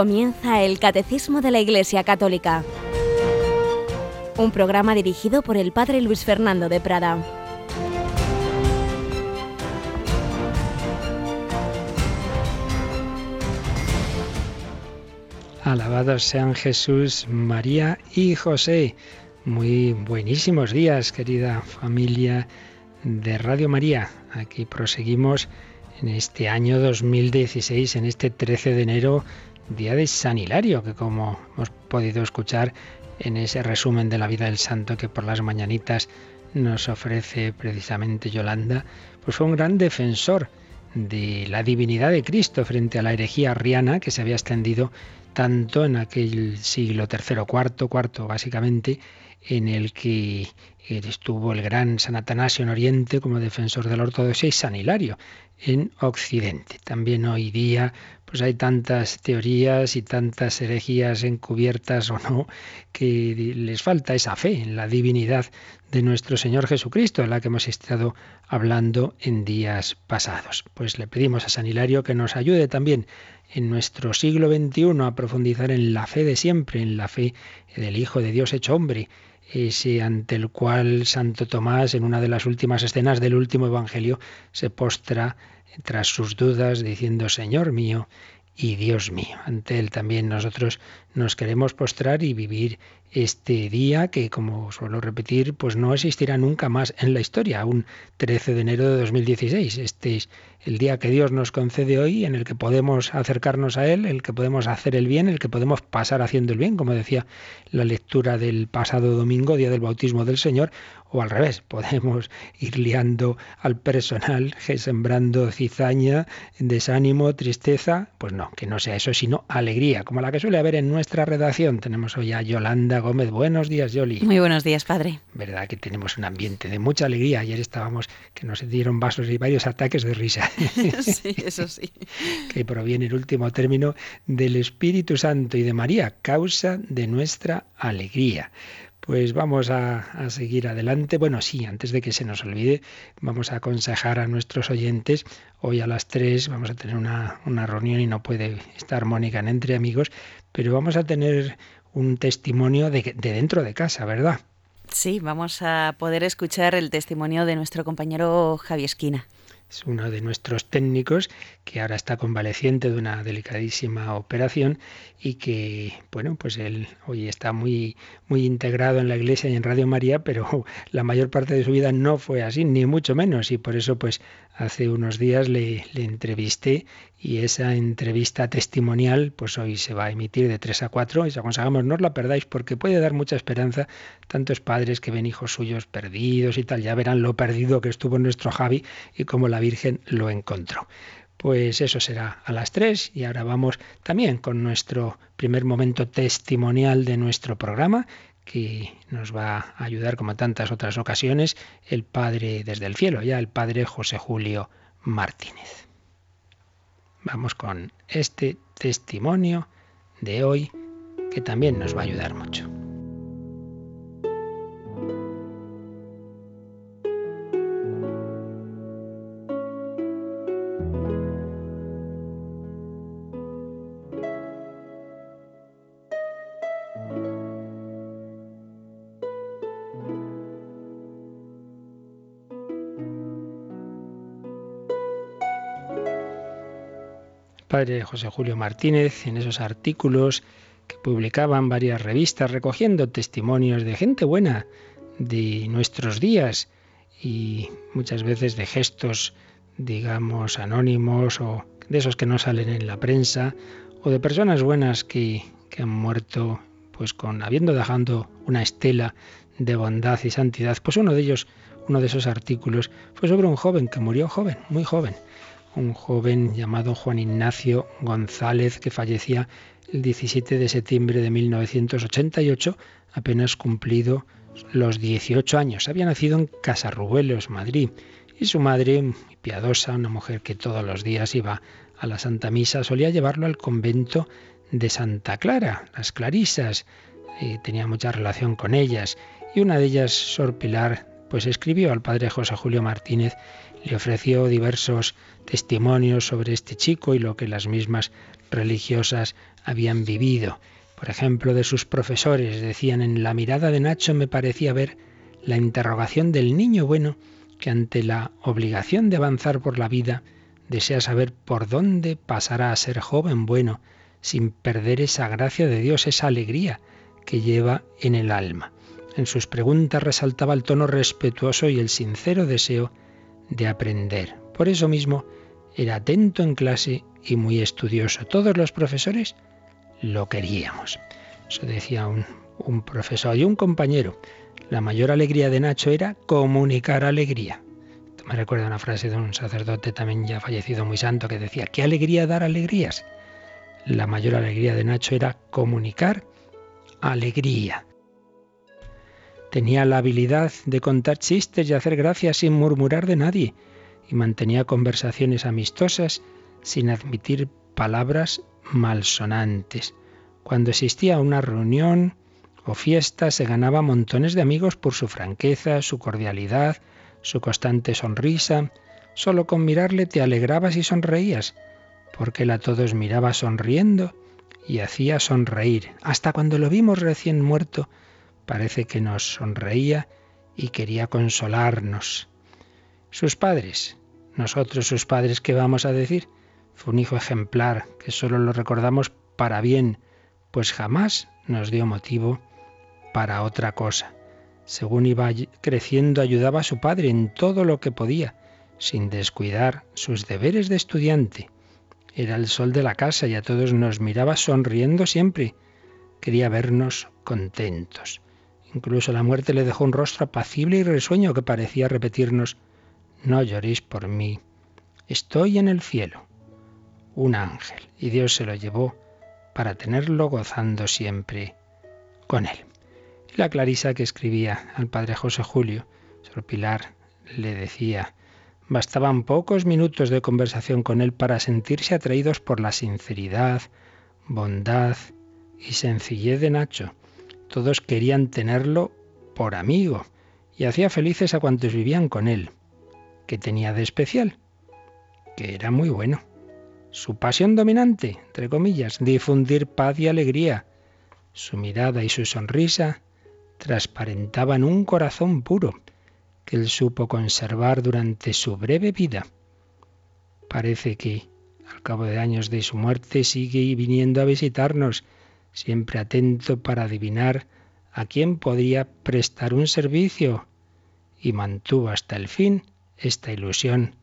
Comienza el Catecismo de la Iglesia Católica, un programa dirigido por el Padre Luis Fernando de Prada. Alabados sean Jesús, María y José. Muy buenísimos días, querida familia de Radio María. Aquí proseguimos en este año 2016, en este 13 de enero, día de San Hilario, que como hemos podido escuchar en ese resumen de la vida del santo que por las mañanitas nos ofrece precisamente Yolanda, pues fue un gran defensor de la divinidad de Cristo frente a la herejía arriana que se había extendido tanto en aquel siglo tercero, cuarto, cuarto básicamente, en el que estuvo el gran San Atanasio en Oriente como defensor de la ortodoxia y San Hilario en Occidente. También hoy día pues hay tantas teorías y tantas herejías encubiertas o no que les falta esa fe en la divinidad de nuestro Señor Jesucristo, en la que hemos estado hablando en días pasados. Pues le pedimos a San Hilario que nos ayude también en nuestro siglo XXI a profundizar en la fe de siempre, en la fe del Hijo de Dios hecho hombre, ese ante el cual Santo Tomás, en una de las últimas escenas del último Evangelio, se postra tras sus dudas diciendo, Señor mío y Dios mío. Ante Él también nosotros nos queremos postrar y vivir este día que, como suelo repetir, pues no existirá nunca más en la historia, un 13 de enero de 2016. Este es el día que Dios nos concede hoy, en el que podemos acercarnos a Él, el que podemos hacer el bien, el que podemos pasar haciendo el bien, como decía la lectura del pasado domingo, día del bautismo del Señor, o al revés, podemos ir liando al personal, sembrando cizaña, desánimo, tristeza, pues no, que no sea eso, sino alegría, como la que suele haber en redacción. Tenemos hoy a Yolanda Gómez. Buenos días, Yoli. Muy buenos días, padre. Verdad que tenemos un ambiente de mucha alegría. Ayer estábamos que nos dieron vasos y varios ataques de risa. sí, eso sí. que proviene el último término del Espíritu Santo y de María, causa de nuestra alegría. Pues vamos a, seguir adelante. Bueno, sí, antes de que se nos olvide, vamos a aconsejar a nuestros oyentes. Hoy a las 3 vamos a tener una, reunión y no puede estar Mónica en Entre Amigos, pero vamos a tener un testimonio de, de dentro de casa, ¿verdad? Sí, vamos a poder escuchar el testimonio de nuestro compañero Javi Esquina es uno de nuestros técnicos que ahora está convaleciente de una delicadísima operación y que, bueno, pues él hoy está muy, muy integrado en la iglesia y en Radio María, pero la mayor parte de su vida no fue así, ni mucho menos, y por eso, pues, hace unos días le, entrevisté y esa entrevista testimonial, pues hoy se va a emitir de 3 a 4 y os aconsejamos no os la perdáis porque puede dar mucha esperanza tantos padres que ven hijos suyos perdidos y tal, ya verán lo perdido que estuvo nuestro Javi y cómo la Virgen lo encontró. Pues eso será a las 3 y ahora vamos también con nuestro primer momento testimonial de nuestro programa que nos va a ayudar como tantas otras ocasiones el Padre desde el cielo, ya el Padre José Julio Martínez. Vamos con este testimonio de hoy que también nos va a ayudar mucho. José Julio Martínez en esos artículos que publicaban varias revistas recogiendo testimonios de gente buena de nuestros días y muchas veces de gestos, digamos, anónimos o de esos que no salen en la prensa o de personas buenas que, han muerto pues con habiendo dejado una estela de bondad y santidad. Pues uno de ellos, uno de esos artículos fue sobre un joven que murió joven, muy joven un joven llamado Juan Ignacio González que fallecía el 17 de septiembre de 1988, apenas cumplido los 18 años. Había nacido en Casarrubuelos, Madrid, y su madre, piadosa, una mujer que todos los días iba a la Santa Misa, solía llevarlo al convento de Santa Clara, las Clarisas, y tenía mucha relación con ellas, y una de ellas, Sor Pilar, pues escribió al padre José Julio Martínez, le ofreció diversos testimonios sobre este chico y lo que las mismas religiosas habían vivido. Por ejemplo, de sus profesores decían en la mirada de Nacho me parecía ver la interrogación del niño bueno que ante la obligación de avanzar por la vida desea saber por dónde pasará a ser joven bueno, sin perder esa gracia de Dios, esa alegría que lleva en el alma. En sus preguntas resaltaba el tono respetuoso y el sincero deseo de aprender. Por eso mismo era atento en clase y muy estudioso. Todos los profesores lo queríamos. Eso decía un, profesor y un compañero. La mayor alegría de Nacho era comunicar alegría. me recuerda una frase de un sacerdote también ya fallecido muy santo que decía, qué alegría dar alegrías. La mayor alegría de Nacho era comunicar alegría. Tenía la habilidad de contar chistes y hacer gracias sin murmurar de nadie, y mantenía conversaciones amistosas sin admitir palabras malsonantes. Cuando existía una reunión o fiesta se ganaba montones de amigos por su franqueza, su cordialidad, su constante sonrisa. Solo con mirarle te alegrabas y sonreías, porque él a todos miraba sonriendo y hacía sonreír. Hasta cuando lo vimos recién muerto, parece que nos sonreía y quería consolarnos. Sus padres, nosotros sus padres, ¿qué vamos a decir? Fue un hijo ejemplar, que solo lo recordamos para bien, pues jamás nos dio motivo para otra cosa. Según iba creciendo ayudaba a su padre en todo lo que podía, sin descuidar sus deberes de estudiante. Era el sol de la casa y a todos nos miraba sonriendo siempre. Quería vernos contentos. Incluso la muerte le dejó un rostro apacible y risueño que parecía repetirnos, no lloréis por mí, estoy en el cielo un ángel, y Dios se lo llevó para tenerlo gozando siempre con él. la Clarisa que escribía al padre José Julio, Sor Pilar, le decía, bastaban pocos minutos de conversación con él para sentirse atraídos por la sinceridad, bondad y sencillez de Nacho. Todos querían tenerlo por amigo y hacía felices a cuantos vivían con él. ¿Qué tenía de especial? Que era muy bueno. Su pasión dominante, entre comillas, difundir paz y alegría. Su mirada y su sonrisa transparentaban un corazón puro que él supo conservar durante su breve vida. Parece que, al cabo de años de su muerte, sigue viniendo a visitarnos, siempre atento para adivinar a quién podría prestar un servicio, y mantuvo hasta el fin esta ilusión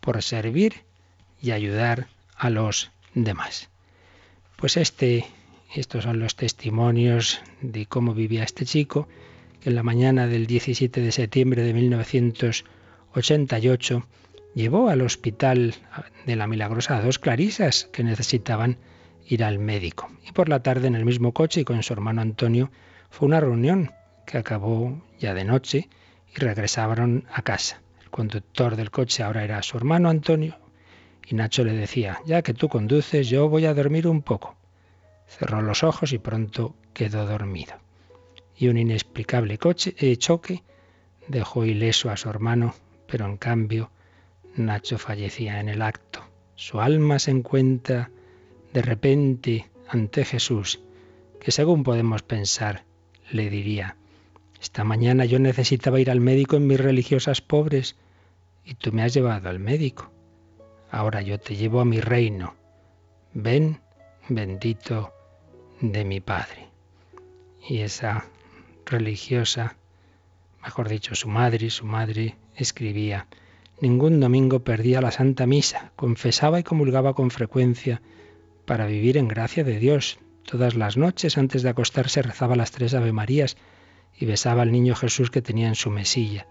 por servir y ayudar a los demás. Pues este, estos son los testimonios de cómo vivía este chico, que en la mañana del 17 de septiembre de 1988 llevó al hospital de la Milagrosa a dos clarisas que necesitaban ir al médico. Y por la tarde en el mismo coche y con su hermano Antonio fue una reunión que acabó ya de noche y regresaron a casa. El conductor del coche ahora era su hermano Antonio y Nacho le decía, ya que tú conduces, yo voy a dormir un poco. Cerró los ojos y pronto quedó dormido. Y un inexplicable coche, eh, choque dejó ileso a su hermano, pero en cambio Nacho fallecía en el acto. Su alma se encuentra de repente ante Jesús, que según podemos pensar, le diría, esta mañana yo necesitaba ir al médico en mis religiosas pobres y tú me has llevado al médico ahora yo te llevo a mi reino. Ven, bendito de mi Padre. Y esa religiosa, mejor dicho, su madre, su madre escribía, ningún domingo perdía la Santa Misa, confesaba y comulgaba con frecuencia para vivir en gracia de Dios. Todas las noches antes de acostarse rezaba las tres Ave Marías y besaba al niño Jesús que tenía en su mesilla.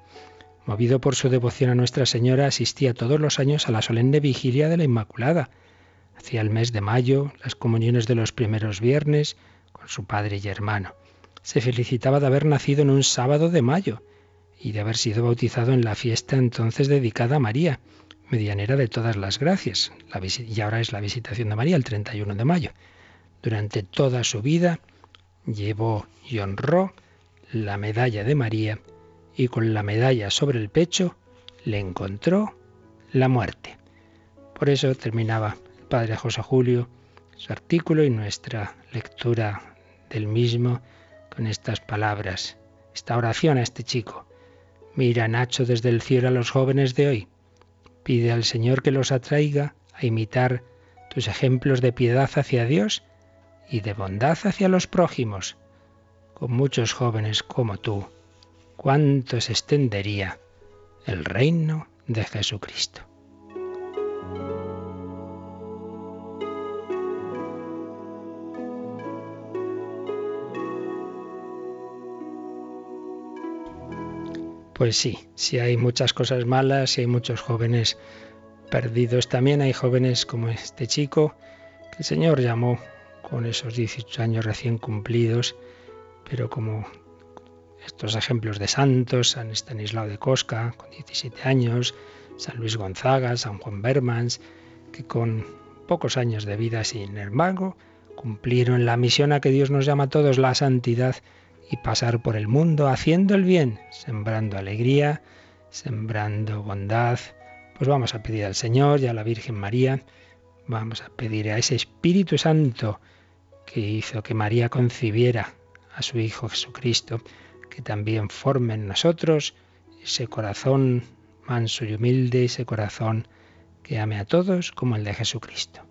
Movido por su devoción a Nuestra Señora, asistía todos los años a la solemne vigilia de la Inmaculada. Hacía el mes de mayo las comuniones de los primeros viernes con su padre y hermano. Se felicitaba de haber nacido en un sábado de mayo y de haber sido bautizado en la fiesta entonces dedicada a María, medianera de todas las gracias. y ahora es la visitación de María el 31 de mayo. Durante toda su vida llevó y honró la medalla de María y con la medalla sobre el pecho le encontró la muerte. Por eso terminaba el padre José Julio su artículo y nuestra lectura del mismo con estas palabras, esta oración a este chico. Mira, Nacho, desde el cielo a los jóvenes de hoy. Pide al Señor que los atraiga a imitar tus ejemplos de piedad hacia Dios y de bondad hacia los prójimos. Con muchos jóvenes como tú, cuánto se extendería el reino de Jesucristo. Pues sí, si hay muchas cosas malas, si hay muchos jóvenes perdidos, también hay jóvenes como este chico que el Señor llamó con esos 18 años recién cumplidos, pero como estos ejemplos de santos, San Estanislao de Cosca, con 17 años, San Luis Gonzaga, San Juan Bermans, que con pocos años de vida, sin embargo, cumplieron la misión a que Dios nos llama a todos, la santidad, y pasar por el mundo haciendo el bien, sembrando alegría, sembrando bondad. Pues vamos a pedir al Señor y a la Virgen María, vamos a pedir a ese Espíritu Santo que hizo que María concibiera a su Hijo Jesucristo, que también forme en nosotros ese corazón manso y humilde, ese corazón que ame a todos como el de Jesucristo.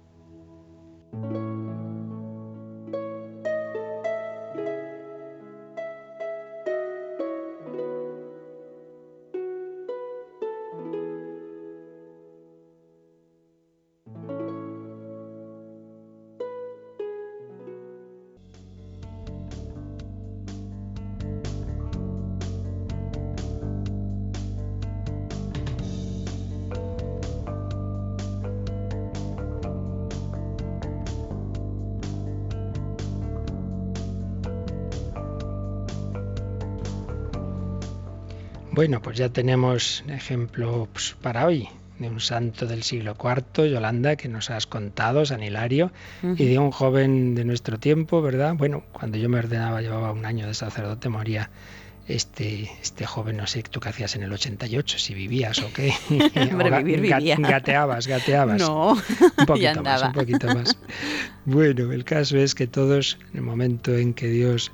Bueno, pues ya tenemos ejemplo pues, para hoy de un santo del siglo IV, Yolanda, que nos has contado, San Hilario, y de un joven de nuestro tiempo, ¿verdad? Bueno, cuando yo me ordenaba, llevaba un año de sacerdote, moría este, este joven, no sé tú qué hacías en el 88, si vivías o qué. Hombre, vivir vivía. Gateabas, gateabas. No, un poquito más, un poquito más. Bueno, el caso es que todos, en el momento en que Dios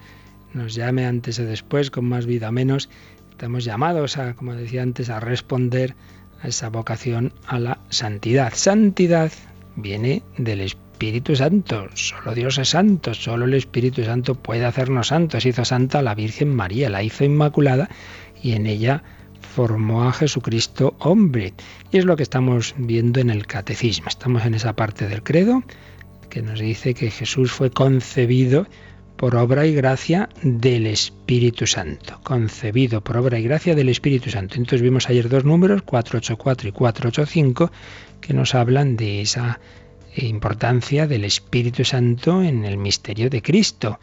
nos llame antes o después, con más vida o menos, Estamos llamados a, como decía antes, a responder a esa vocación a la santidad. Santidad viene del Espíritu Santo. Solo Dios es santo, solo el Espíritu Santo puede hacernos santos. Hizo santa a la Virgen María, la hizo inmaculada y en ella formó a Jesucristo hombre. Y es lo que estamos viendo en el catecismo. Estamos en esa parte del credo que nos dice que Jesús fue concebido por obra y gracia del Espíritu Santo, concebido por obra y gracia del Espíritu Santo. Entonces vimos ayer dos números, 484 y 485, que nos hablan de esa importancia del Espíritu Santo en el misterio de Cristo,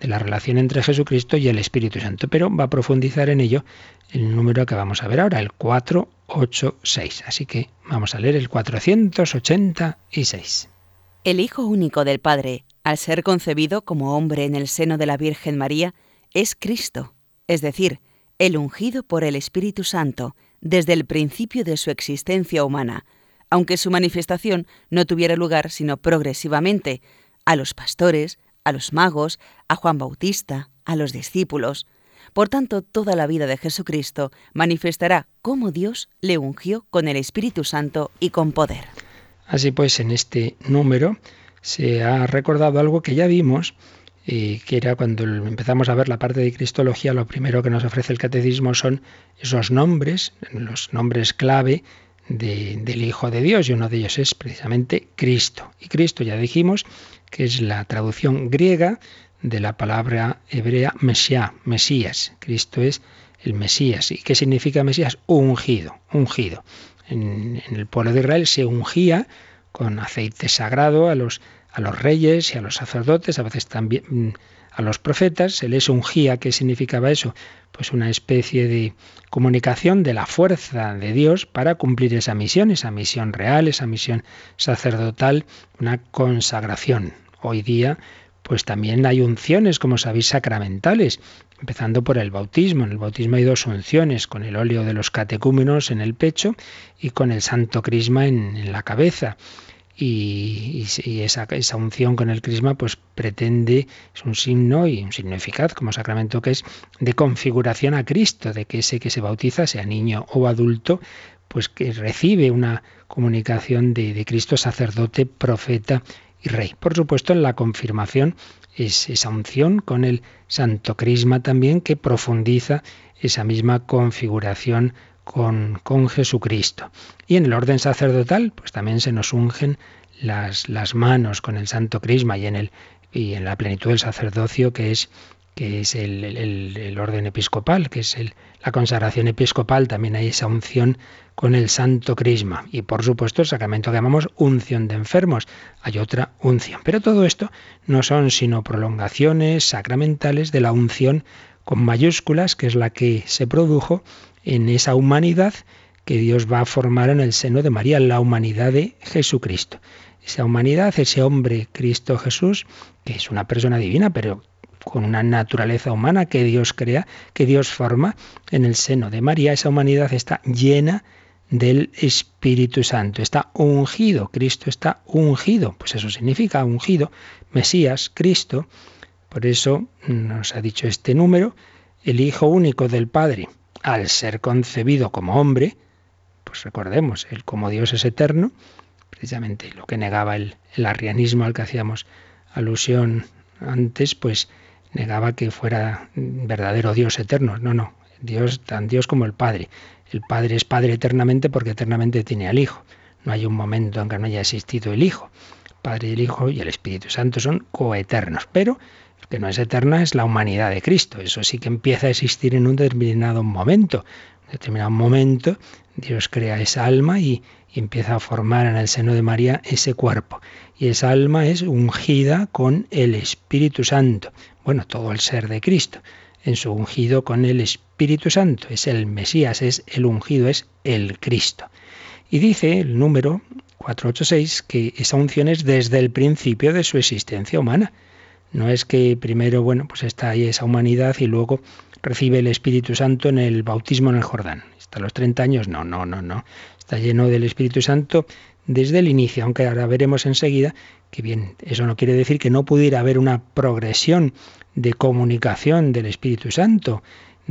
de la relación entre Jesucristo y el Espíritu Santo. Pero va a profundizar en ello el número que vamos a ver ahora, el 486. Así que vamos a leer el 486. El Hijo único del Padre al ser concebido como hombre en el seno de la Virgen María, es Cristo, es decir, el ungido por el Espíritu Santo desde el principio de su existencia humana, aunque su manifestación no tuviera lugar sino progresivamente, a los pastores, a los magos, a Juan Bautista, a los discípulos. Por tanto, toda la vida de Jesucristo manifestará cómo Dios le ungió con el Espíritu Santo y con poder. Así pues, en este número se ha recordado algo que ya vimos, que era cuando empezamos a ver la parte de Cristología, lo primero que nos ofrece el catecismo son esos nombres, los nombres clave del Hijo de Dios, y uno de ellos es precisamente Cristo. Y Cristo ya dijimos que es la traducción griega de la palabra hebrea Mesías, Mesías. Cristo es el Mesías. ¿Y qué significa Mesías? Ungido, ungido. En el pueblo de Israel se ungía con aceite sagrado a los, a los reyes y a los sacerdotes, a veces también mm, a los profetas, se les ungía. ¿Qué significaba eso? Pues una especie de comunicación de la fuerza de Dios para cumplir esa misión, esa misión real, esa misión sacerdotal, una consagración. Hoy día, pues también hay unciones, como sabéis, sacramentales, empezando por el bautismo. En el bautismo hay dos unciones, con el óleo de los catecúmenos en el pecho y con el santo crisma en, la cabeza. y, esa, esa, unción con el crisma pues pretende, es un signo y un signo eficaz como sacramento que es de configuración a Cristo, de que ese que se bautiza, sea niño o adulto, pues que recibe una comunicación de Cristo sacerdote, profeta y rey. Por supuesto, en la confirmación es esa unción con el santo crisma también que profundiza esa misma configuración con, con Jesucristo. Y en el orden sacerdotal, pues también se nos ungen las, las manos con el Santo Crisma y en, el, y en la plenitud del sacerdocio que es que es el, el, orden episcopal, que es el, la consagración episcopal, también hay esa unción con el Santo Crisma. Y por supuesto el sacramento que llamamos unción de enfermos, hay otra unción. Pero todo esto no son sino prolongaciones sacramentales de la unción con mayúsculas, que es la que se produjo en esa humanidad que Dios va a formar en el seno de María, la humanidad de Jesucristo. Esa humanidad, ese hombre Cristo Jesús, que es una persona divina, pero con una naturaleza humana que Dios crea, que Dios forma en el seno de María, esa humanidad está llena del Espíritu Santo, está ungido, Cristo está ungido, pues eso significa ungido, Mesías, Cristo, por eso nos ha dicho este número, el Hijo único del Padre, al ser concebido como hombre, pues recordemos, él como Dios es eterno, precisamente lo que negaba el, el arrianismo al que hacíamos alusión antes, pues negaba que fuera verdadero Dios eterno. No, no, Dios tan Dios como el Padre. El Padre es Padre eternamente porque eternamente tiene al Hijo. No hay un momento en que no haya existido el Hijo. Padre y el Hijo y el Espíritu Santo son coeternos, pero que no es eterna es la humanidad de Cristo. Eso sí que empieza a existir en un determinado momento. En un determinado momento Dios crea esa alma y, y empieza a formar en el seno de María ese cuerpo. Y esa alma es ungida con el Espíritu Santo. Bueno, todo el ser de Cristo en su ungido con el Espíritu Santo. Es el Mesías, es el ungido, es el Cristo. Y dice el número 486 que esa unción es desde el principio de su existencia humana. No es que primero, bueno, pues está ahí esa humanidad y luego recibe el Espíritu Santo en el bautismo en el Jordán. Hasta los 30 años, no, no, no, no. Está lleno del Espíritu Santo desde el inicio, aunque ahora veremos enseguida que bien, eso no quiere decir que no pudiera haber una progresión de comunicación del Espíritu Santo,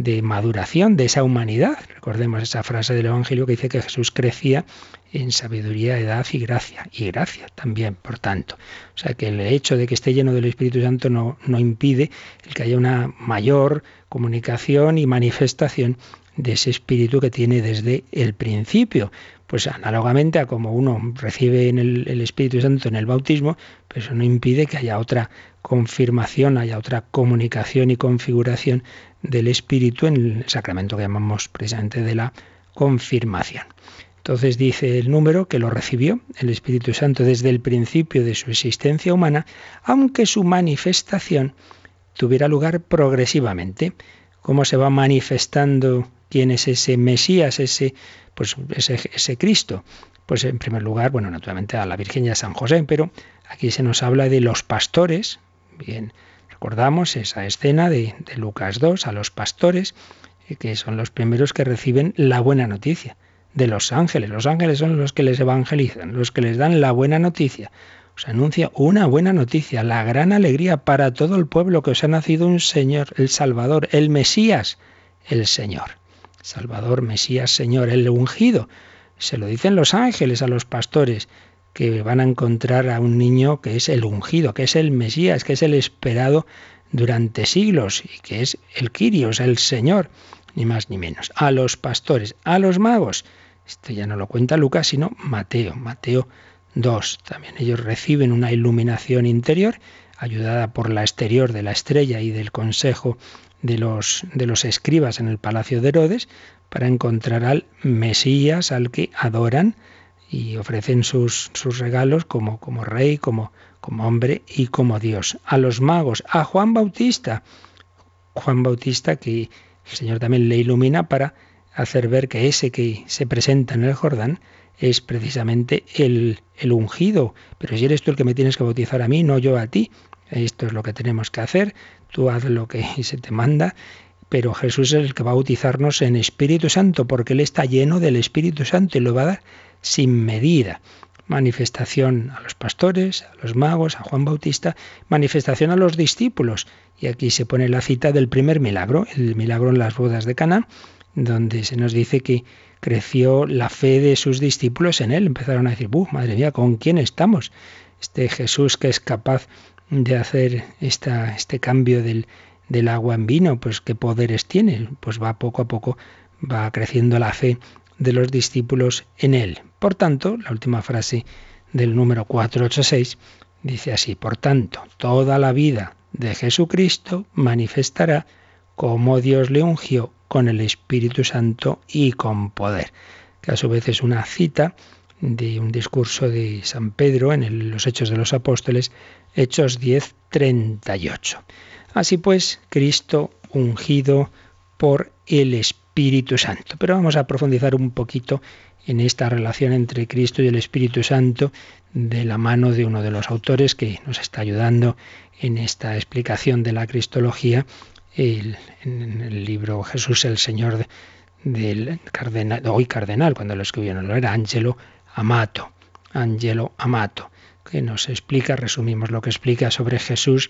de maduración de esa humanidad. Recordemos esa frase del Evangelio que dice que Jesús crecía en sabiduría, edad y gracia. Y gracia también, por tanto. O sea que el hecho de que esté lleno del Espíritu Santo no, no impide el que haya una mayor comunicación y manifestación de ese espíritu que tiene desde el principio. Pues análogamente a como uno recibe en el, el, Espíritu Santo en el bautismo, pues eso no impide que haya otra confirmación, haya otra comunicación y configuración del Espíritu en el sacramento que llamamos precisamente de la confirmación. Entonces dice el número que lo recibió el Espíritu Santo desde el principio de su existencia humana, aunque su manifestación tuviera lugar progresivamente. ¿Cómo se va manifestando quién es ese Mesías, ese, pues ese, Cristo? Pues en primer lugar, bueno, naturalmente a la Virgen y a San José, pero aquí se nos habla de los pastores, bien, recordamos esa escena de, de Lucas 2, a los pastores, eh, que son los primeros que reciben la buena noticia de los ángeles. Los ángeles son los que les evangelizan, los que les dan la buena noticia. Os anuncia una buena noticia, la gran alegría para todo el pueblo que os ha nacido un Señor, el Salvador, el Mesías, el Señor. Salvador, Mesías, Señor, el ungido. Se lo dicen los ángeles a los pastores que van a encontrar a un niño que es el ungido, que es el Mesías, que es el esperado durante siglos y que es el Quirios, el Señor, ni más ni menos. A los pastores, a los magos. Esto ya no lo cuenta Lucas, sino Mateo, Mateo 2. También ellos reciben una iluminación interior ayudada por la exterior de la estrella y del consejo de los, de los escribas en el palacio de Herodes para encontrar al Mesías al que adoran y ofrecen sus, sus regalos como, como rey, como, como hombre y como Dios. A los magos, a Juan Bautista. Juan Bautista que el Señor también le ilumina para hacer ver que ese que se presenta en el Jordán es precisamente el, el ungido. Pero si eres tú el que me tienes que bautizar a mí, no yo a ti. Esto es lo que tenemos que hacer. Tú haz lo que se te manda pero Jesús es el que va a bautizarnos en Espíritu Santo, porque Él está lleno del Espíritu Santo y lo va a dar sin medida. manifestación a los pastores, a los magos, a Juan Bautista, manifestación a los discípulos. Y aquí se pone la cita del primer milagro, el milagro en las bodas de Cana, donde se nos dice que creció la fe de sus discípulos en él. Empezaron a decir, madre mía, ¿con quién estamos? Este Jesús que es capaz de hacer esta, este cambio del, del agua en vino, pues qué poderes tiene. Pues va poco a poco, va creciendo la fe de los discípulos en él. Por tanto, la última frase del número 486 dice así, por tanto, toda la vida de Jesucristo manifestará cómo Dios le ungió con el Espíritu Santo y con poder, que a su vez es una cita de un discurso de San Pedro en los Hechos de los Apóstoles, Hechos 10, 38. Así pues, Cristo ungido por el Espíritu Santo. Pero vamos a profundizar un poquito en esta relación entre Cristo y el Espíritu Santo de la mano de uno de los autores que nos está ayudando en esta explicación de la Cristología, en el libro Jesús el Señor del cardenal, hoy cardenal, cuando lo escribió, no lo era Angelo Amato, Angelo Amato, que nos explica, resumimos lo que explica sobre Jesús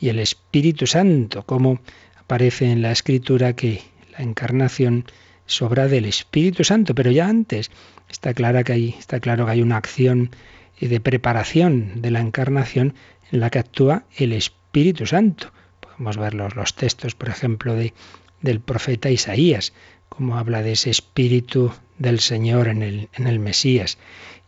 y el Espíritu Santo, como aparece en la escritura que la encarnación sobra del Espíritu Santo, pero ya antes está, clara que hay, está claro que hay una acción de preparación de la encarnación en la que actúa el Espíritu Santo. Podemos ver los, textos, por ejemplo, de, del profeta Isaías, como habla de ese Espíritu del Señor en el, en el Mesías.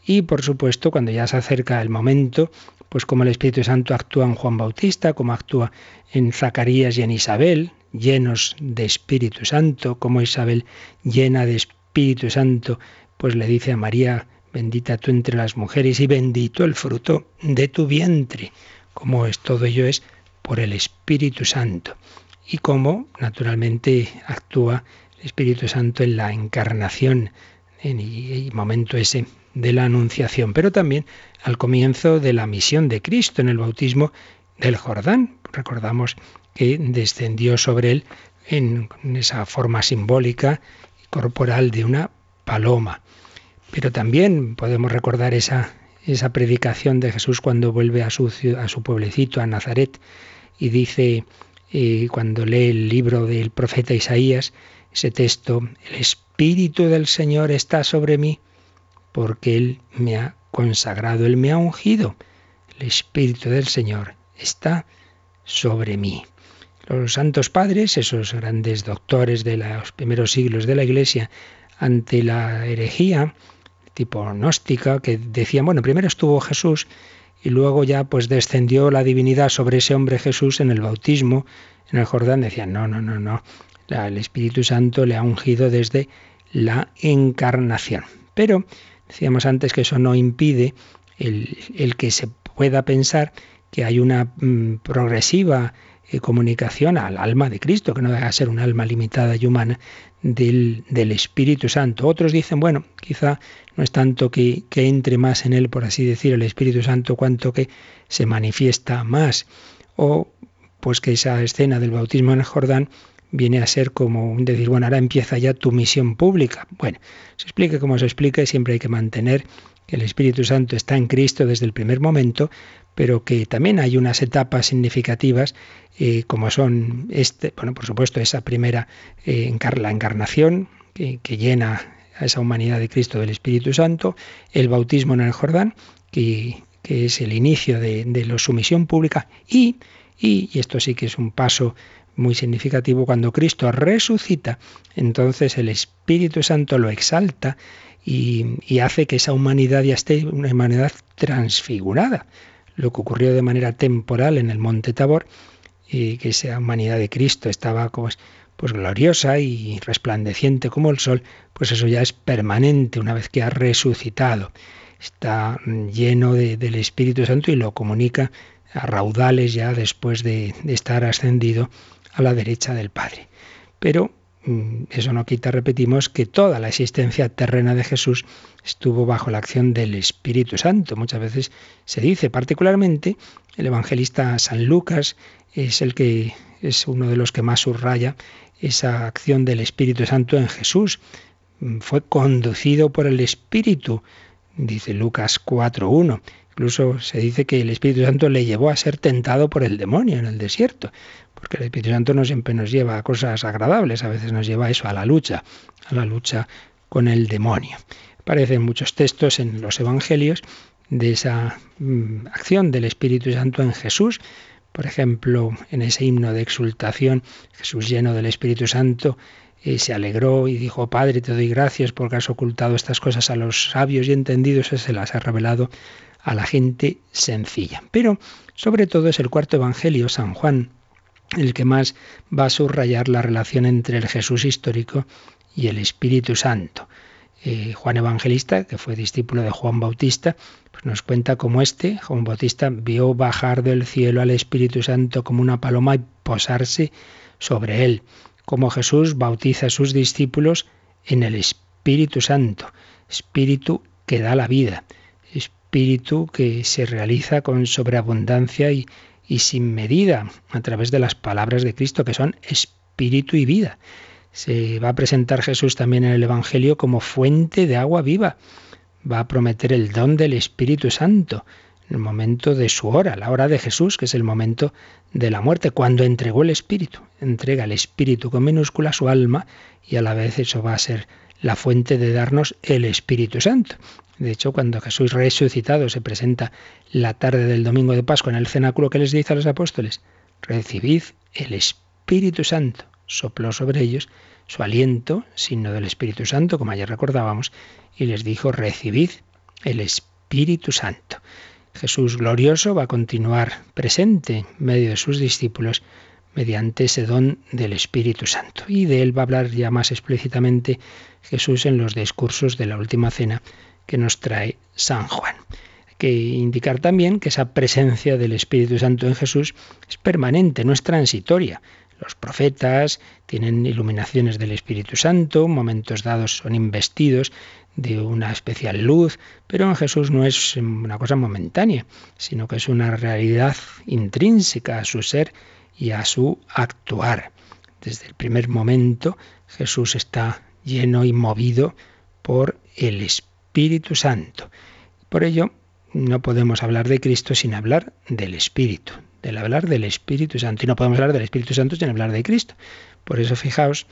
Y por supuesto, cuando ya se acerca el momento, pues como el Espíritu Santo actúa en Juan Bautista, como actúa en Zacarías y en Isabel, llenos de Espíritu Santo, como Isabel llena de Espíritu Santo, pues le dice a María, bendita tú entre las mujeres y bendito el fruto de tu vientre. Como es todo ello es por el Espíritu Santo. Y cómo naturalmente actúa el Espíritu Santo en la encarnación, en el momento ese de la Anunciación, pero también al comienzo de la misión de Cristo en el bautismo del Jordán. Recordamos que descendió sobre él en esa forma simbólica y corporal de una paloma. Pero también podemos recordar esa, esa predicación de Jesús cuando vuelve a su, a su pueblecito, a Nazaret, y dice, eh, cuando lee el libro del profeta Isaías, ese texto, el Espíritu del Señor está sobre mí, porque Él me ha consagrado, Él me ha ungido. El Espíritu del Señor está sobre mí. Los santos padres, esos grandes doctores de los primeros siglos de la Iglesia, ante la herejía tipo gnóstica, que decían, bueno, primero estuvo Jesús y luego ya pues descendió la divinidad sobre ese hombre Jesús en el bautismo, en el Jordán, decían, no, no, no, no, el Espíritu Santo le ha ungido desde la encarnación. Pero Decíamos antes que eso no impide el, que se pueda pensar que hay una mm, progresiva eh, comunicación al alma de Cristo, que no deja de ser un alma limitada y humana del, Espíritu Santo. Otros dicen, bueno, quizá no es tanto que, que, entre más en él, por así decir, el Espíritu Santo, cuanto que se manifiesta más. O pues que esa escena del bautismo en el Jordán viene a ser como un decir, bueno, ahora empieza ya tu misión pública. Bueno, se explique como se explique, siempre hay que mantener que el Espíritu Santo está en Cristo desde el primer momento, pero que también hay unas etapas significativas, eh, como son, este, bueno, por supuesto, esa primera, eh, la encarnación, que, llena a esa humanidad de Cristo del Espíritu Santo, el bautismo en el Jordán, que, que es el inicio de, de la sumisión pública, y, y, y esto sí que es un paso muy significativo, cuando Cristo resucita, entonces el Espíritu Santo lo exalta y, hace que esa humanidad ya esté una humanidad transfigurada. Lo que ocurrió de manera temporal en el Monte Tabor, y que esa humanidad de Cristo estaba pues, pues gloriosa y resplandeciente como el sol, pues eso ya es permanente una vez que ha resucitado. Está lleno del Espíritu Santo y lo comunica a raudales ya después de estar ascendido a la derecha del Padre. Pero mm, eso no quita, repetimos, que toda la existencia terrena de Jesús estuvo bajo la acción del Espíritu Santo. Muchas veces se dice, particularmente, el evangelista San Lucas es el que es uno de los que más subraya esa acción del Espíritu Santo en Jesús. Mm, fue conducido por el Espíritu dice Lucas 4.1. Incluso se dice que el Espíritu Santo le llevó a ser tentado por el demonio en el desierto, porque el Espíritu Santo no siempre nos lleva a cosas agradables, a veces nos lleva a eso, a la lucha, a la lucha con el demonio. Aparecen muchos textos en los Evangelios de esa mm, acción del Espíritu Santo en Jesús. Por ejemplo, en ese himno de exultación, Jesús lleno del Espíritu Santo eh, se alegró y dijo, Padre, te doy gracias porque has ocultado estas cosas a los sabios y entendidos y se las has revelado a la gente sencilla. Pero sobre todo es el cuarto Evangelio, San Juan, el que más va a subrayar la relación entre el Jesús histórico y el Espíritu Santo. Eh, Juan Evangelista, que fue discípulo de Juan Bautista, pues nos cuenta cómo este, Juan Bautista, vio bajar del cielo al Espíritu Santo como una paloma y posarse sobre él, como Jesús bautiza a sus discípulos en el Espíritu Santo, Espíritu que da la vida, espíritu que se realiza con sobreabundancia y, sin medida a través de las palabras de Cristo que son espíritu y vida. Se va a presentar Jesús también en el Evangelio como fuente de agua viva. Va a prometer el don del Espíritu Santo en el momento de su hora, la hora de Jesús, que es el momento de la muerte, cuando entregó el Espíritu. Entrega el Espíritu con minúscula su alma y a la vez eso va a ser la fuente de darnos el Espíritu Santo. De hecho, cuando Jesús resucitado se presenta la tarde del domingo de Pascua en el cenáculo, que les dice a los apóstoles? Recibid el Espíritu Santo. Sopló sobre ellos su aliento, signo del Espíritu Santo, como ayer recordábamos, y les dijo, recibid el Espíritu Santo. Jesús glorioso va a continuar presente en medio de sus discípulos mediante ese don del Espíritu Santo. Y de él va a hablar ya más explícitamente Jesús en los discursos de la última cena que nos trae San Juan. Hay que indicar también que esa presencia del Espíritu Santo en Jesús es permanente, no es transitoria. Los profetas tienen iluminaciones del Espíritu Santo, momentos dados son investidos de una especial luz, pero en Jesús no es una cosa momentánea, sino que es una realidad intrínseca a su ser y a su actuar. Desde el primer momento Jesús está lleno y movido por el Espíritu Santo. Por ello, no podemos hablar de Cristo sin hablar del Espíritu, del hablar del Espíritu Santo. Y no podemos hablar del Espíritu Santo sin hablar de Cristo. Por eso fijaos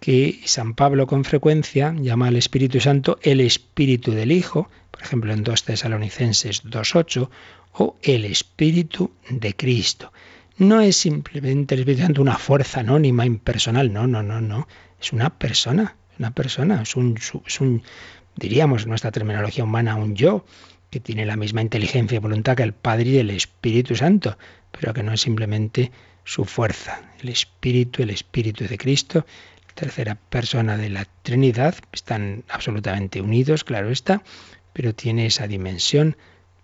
que San Pablo con frecuencia llama al Espíritu Santo el Espíritu del Hijo, por ejemplo en 2 Tesalonicenses 2.8, o el Espíritu de Cristo. No es simplemente el Espíritu Santo una fuerza anónima, impersonal, no, no, no, no. Es una persona, una persona, es un, es un, diríamos nuestra terminología humana, un yo, que tiene la misma inteligencia y voluntad que el Padre y el Espíritu Santo, pero que no es simplemente su fuerza. El Espíritu, el Espíritu de Cristo, tercera persona de la Trinidad, están absolutamente unidos, claro está, pero tiene esa dimensión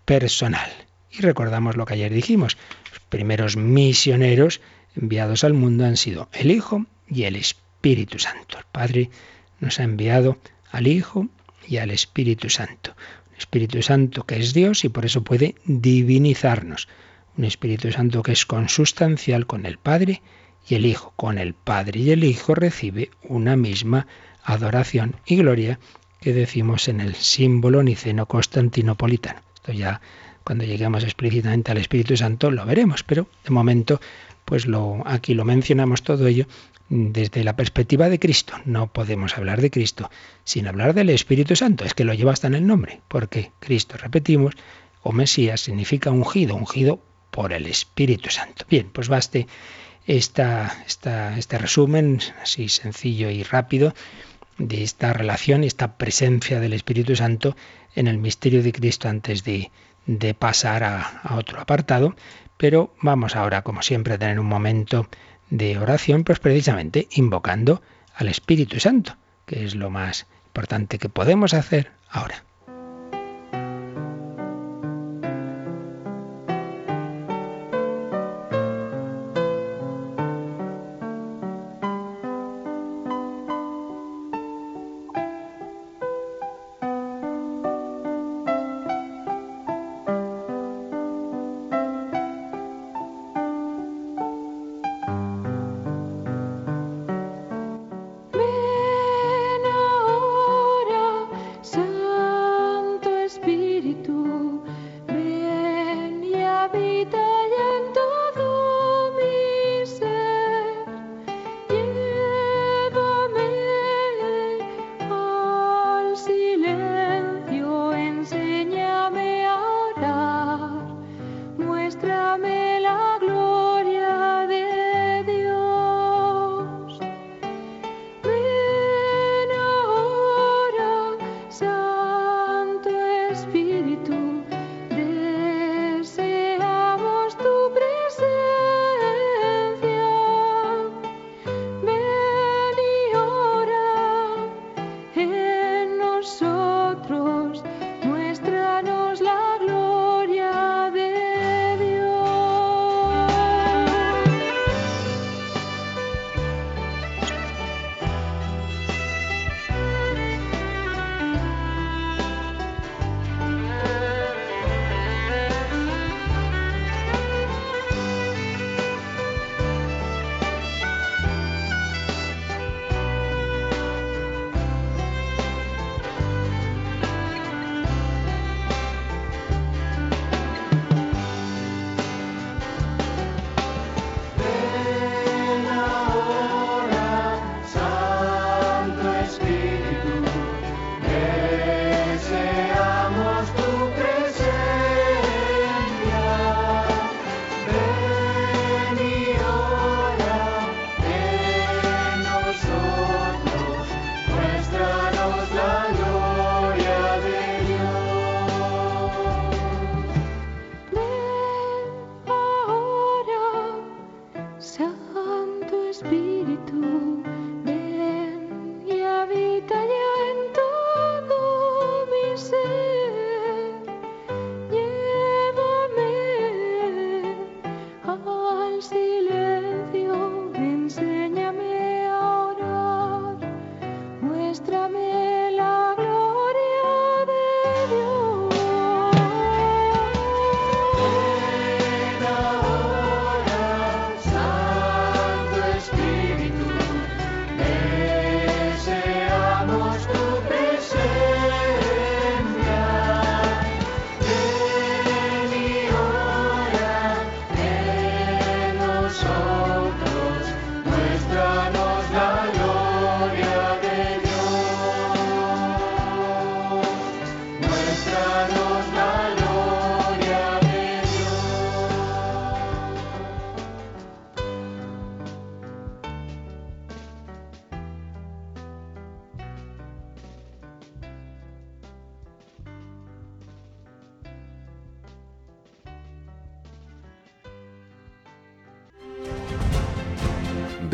personal. Y recordamos lo que ayer dijimos, los primeros misioneros enviados al mundo han sido el Hijo y el Espíritu Santo. El Padre nos ha enviado al Hijo y al Espíritu Santo. Un Espíritu Santo que es Dios y por eso puede divinizarnos. Un Espíritu Santo que es consustancial con el Padre y el Hijo. Con el Padre y el Hijo recibe una misma adoración y gloria que decimos en el símbolo niceno constantinopolitano. Esto ya cuando lleguemos explícitamente al Espíritu Santo lo veremos, pero de momento pues lo aquí lo mencionamos todo ello desde la perspectiva de Cristo. No podemos hablar de Cristo sin hablar del Espíritu Santo. Es que lo lleva hasta en el nombre, porque Cristo, repetimos, o Mesías significa ungido, ungido por el Espíritu Santo. Bien, pues baste este resumen así sencillo y rápido de esta relación, esta presencia del Espíritu Santo en el misterio de Cristo antes de, de pasar a, otro apartado. Pero vamos ahora, como siempre, a tener un momento de oración, pues precisamente invocando al Espíritu Santo, que es lo más importante que podemos hacer ahora.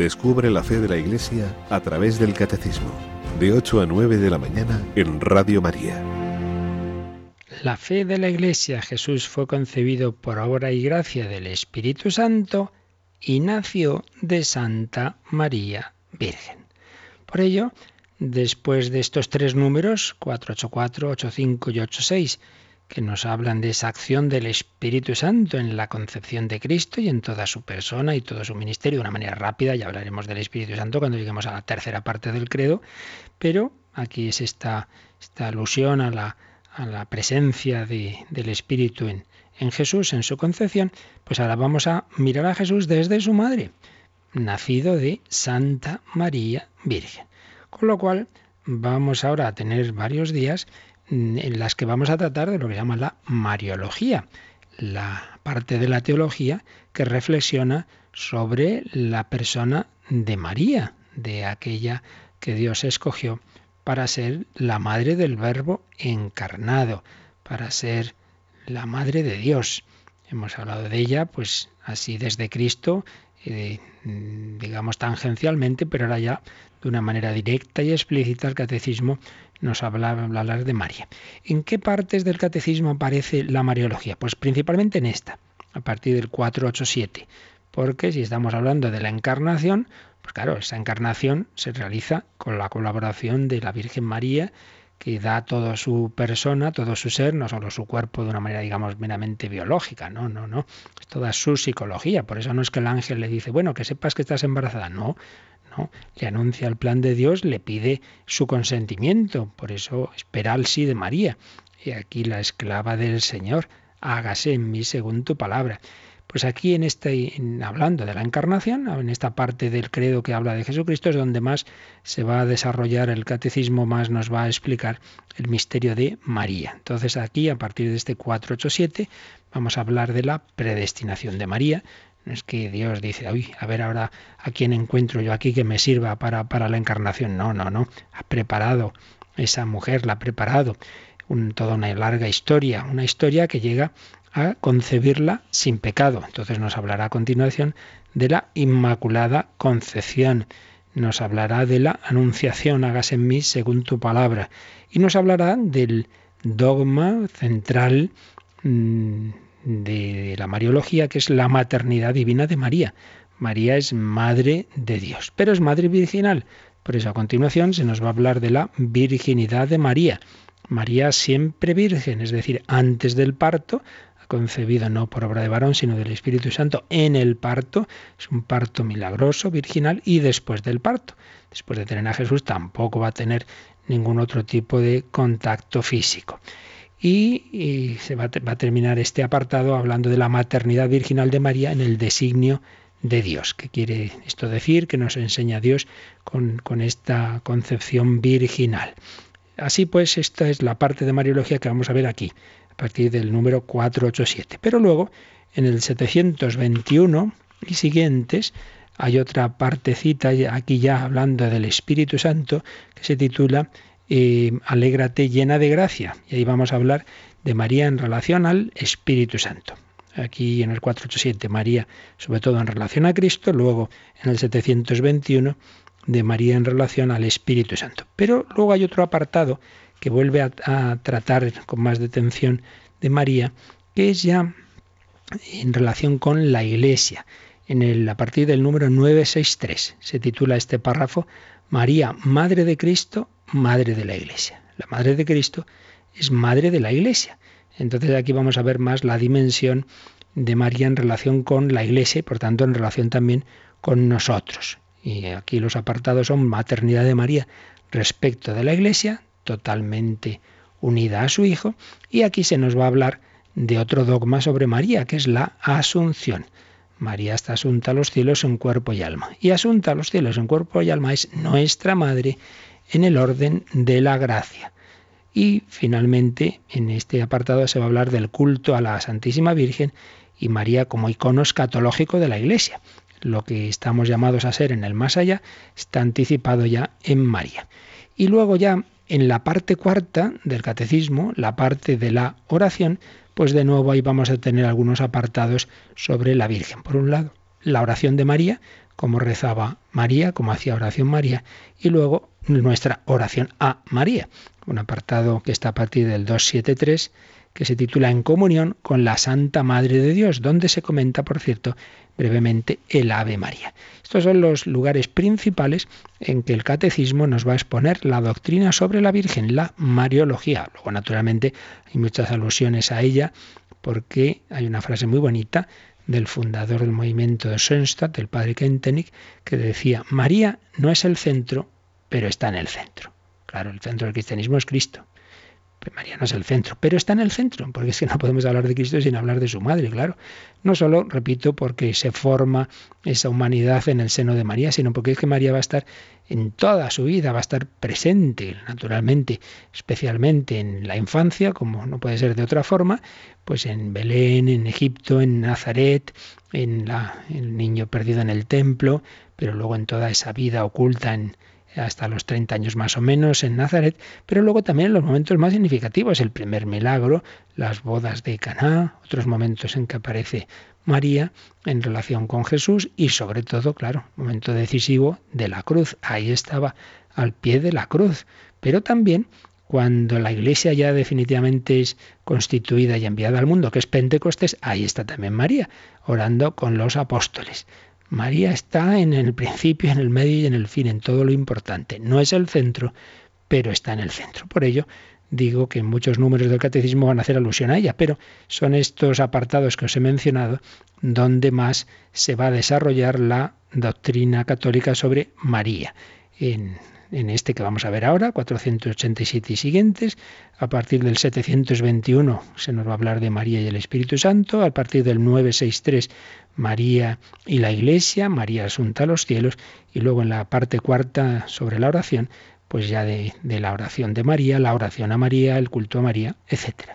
Descubre la fe de la Iglesia a través del Catecismo, de 8 a 9 de la mañana en Radio María. La fe de la Iglesia, Jesús fue concebido por obra y gracia del Espíritu Santo y nació de Santa María Virgen. Por ello, después de estos tres números, 484, 85 y 86, que nos hablan de esa acción del Espíritu Santo en la concepción de Cristo y en toda su persona y todo su ministerio de una manera rápida. Ya hablaremos del Espíritu Santo cuando lleguemos a la tercera parte del credo, pero aquí es esta, esta alusión a la, a la presencia del Espíritu en, en Jesús, en su concepción. Pues ahora vamos a mirar a Jesús desde su madre, nacido de Santa María Virgen. Con lo cual vamos ahora a tener varios días en las que vamos a tratar de lo que llama la Mariología, la parte de la teología que reflexiona sobre la persona de María, de aquella que Dios escogió para ser la madre del Verbo encarnado, para ser la madre de Dios. Hemos hablado de ella, pues así desde Cristo, eh, digamos tangencialmente, pero ahora ya de una manera directa y explícita el catecismo nos habla, hablar de María. ¿En qué partes del catecismo aparece la Mariología? Pues principalmente en esta, a partir del 487. Porque si estamos hablando de la encarnación, pues claro, esa encarnación se realiza con la colaboración de la Virgen María, que da toda su persona, todo su ser, no solo su cuerpo de una manera, digamos, meramente biológica, no, no, no, es toda su psicología. Por eso no es que el ángel le dice, bueno, que sepas que estás embarazada, no, le anuncia el plan de Dios, le pide su consentimiento, por eso espera el sí de María. Y aquí la esclava del Señor, hágase en mí según tu palabra. Pues aquí en este, hablando de la encarnación, en esta parte del credo que habla de Jesucristo, es donde más se va a desarrollar el catecismo, más nos va a explicar el misterio de María. Entonces aquí, a partir de este 487, vamos a hablar de la predestinación de María, es que Dios dice, uy, a ver ahora a quién encuentro yo aquí que me sirva para, para la encarnación. No, no, no. Ha preparado esa mujer, la ha preparado. toda una larga historia, una historia que llega a concebirla sin pecado. Entonces nos hablará a continuación de la Inmaculada Concepción. Nos hablará de la Anunciación, hágase en mí según tu palabra. Y nos hablará del dogma central mm, de la Mariología, que es la maternidad divina de María. María es madre de Dios, pero es madre virginal. Por eso a continuación se nos va a hablar de la virginidad de María. María siempre virgen, es decir, antes del parto, concebido no por obra de varón, sino del Espíritu Santo en el parto, es un parto milagroso, virginal, y después del parto. Después de tener a Jesús tampoco va a tener ningún otro tipo de contacto físico. Y, se va, a terminar este apartado hablando de la maternidad virginal de María en el designio de Dios. ¿Qué quiere esto decir? Que nos enseña Dios con, con, esta concepción virginal. Así pues, esta es la parte de Mariología que vamos a ver aquí, a partir del número 487. Pero luego, en el 721 y siguientes, hay otra partecita, aquí ya hablando del Espíritu Santo, que se titula eh, alégrate llena de gracia. Y ahí vamos a hablar de María en relación al Espíritu Santo. aquí en el 487 María, sobre todo en relación a Cristo, luego en el 721 de María en relación al Espíritu Santo. Pero luego hay otro apartado que vuelve a, tratar con más detención de María, que es ya en relación con la Iglesia. En el, a partir del número 963 se titula este párrafo María, Madre de Cristo, Madre de la Iglesia. La Madre de Cristo es Madre de la Iglesia. Entonces aquí vamos a ver más la dimensión de María en relación con la Iglesia y por tanto en relación también con nosotros. Y aquí los apartados son maternidad de María respecto de la Iglesia, totalmente unida a su Hijo, y aquí se nos va a hablar de otro dogma sobre María, que es la asunción. María está asunta a los cielos en cuerpo y alma. Y asunta a los cielos en cuerpo y alma es nuestra Madre en el orden de la gracia. Y finalmente, en este apartado se va a hablar del culto a la Santísima Virgen y María como icono escatológico de la Iglesia. Lo que estamos llamados a ser en el más allá está anticipado ya en María. Y luego ya en la parte cuarta del catecismo, la parte de la oración, pues de nuevo ahí vamos a tener algunos apartados sobre la Virgen. Por un lado, la oración de María, como rezaba María, como hacía oración María, y luego nuestra oración a María, un apartado que está a partir del 273 que se titula En comunión con la Santa Madre de Dios, donde se comenta, por cierto, brevemente el Ave María. Estos son los lugares principales en que el catecismo nos va a exponer la doctrina sobre la Virgen, la Mariología. Luego, naturalmente, hay muchas alusiones a ella, porque hay una frase muy bonita del fundador del movimiento de Schoenstatt, el padre Kentenich, que decía, María no es el centro, pero está en el centro. Claro, el centro del cristianismo es Cristo. María no es el centro, pero está en el centro, porque es que no podemos hablar de Cristo sin hablar de su madre, claro. No solo, repito, porque se forma esa humanidad en el seno de María, sino porque es que María va a estar en toda su vida, va a estar presente, naturalmente, especialmente en la infancia, como no puede ser de otra forma, pues en Belén, en Egipto, en Nazaret, en el niño perdido en el templo, pero luego en toda esa vida oculta en, hasta los 30 años más o menos en Nazaret, pero luego también en los momentos más significativos, el primer milagro, las bodas de Caná, otros momentos en que aparece María en relación con Jesús y sobre todo, claro, momento decisivo de la cruz. Ahí estaba al pie de la cruz, pero también cuando la iglesia ya definitivamente es constituida y enviada al mundo, que es Pentecostés, ahí está también María, orando con los apóstoles. María está en el principio, en el medio y en el fin, en todo lo importante. No es el centro, pero está en el centro. Por ello, digo que muchos números del catecismo van a hacer alusión a ella, pero son estos apartados que os he mencionado donde más se va a desarrollar la doctrina católica sobre María. En en este que vamos a ver ahora, 487 y siguientes. A partir del 721 se nos va a hablar de María y el Espíritu Santo. A partir del 963, María y la Iglesia, María asunta a los cielos. Y luego en la parte cuarta sobre la oración, pues ya de, la oración de María, la oración a María, el culto a María, etc.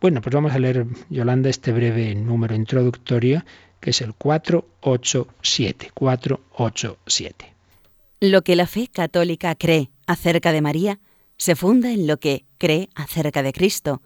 Bueno, pues vamos a leer, Yolanda, este breve número introductorio que es el 487. 487. Lo que la fe católica cree acerca de María se funda en lo que cree acerca de Cristo,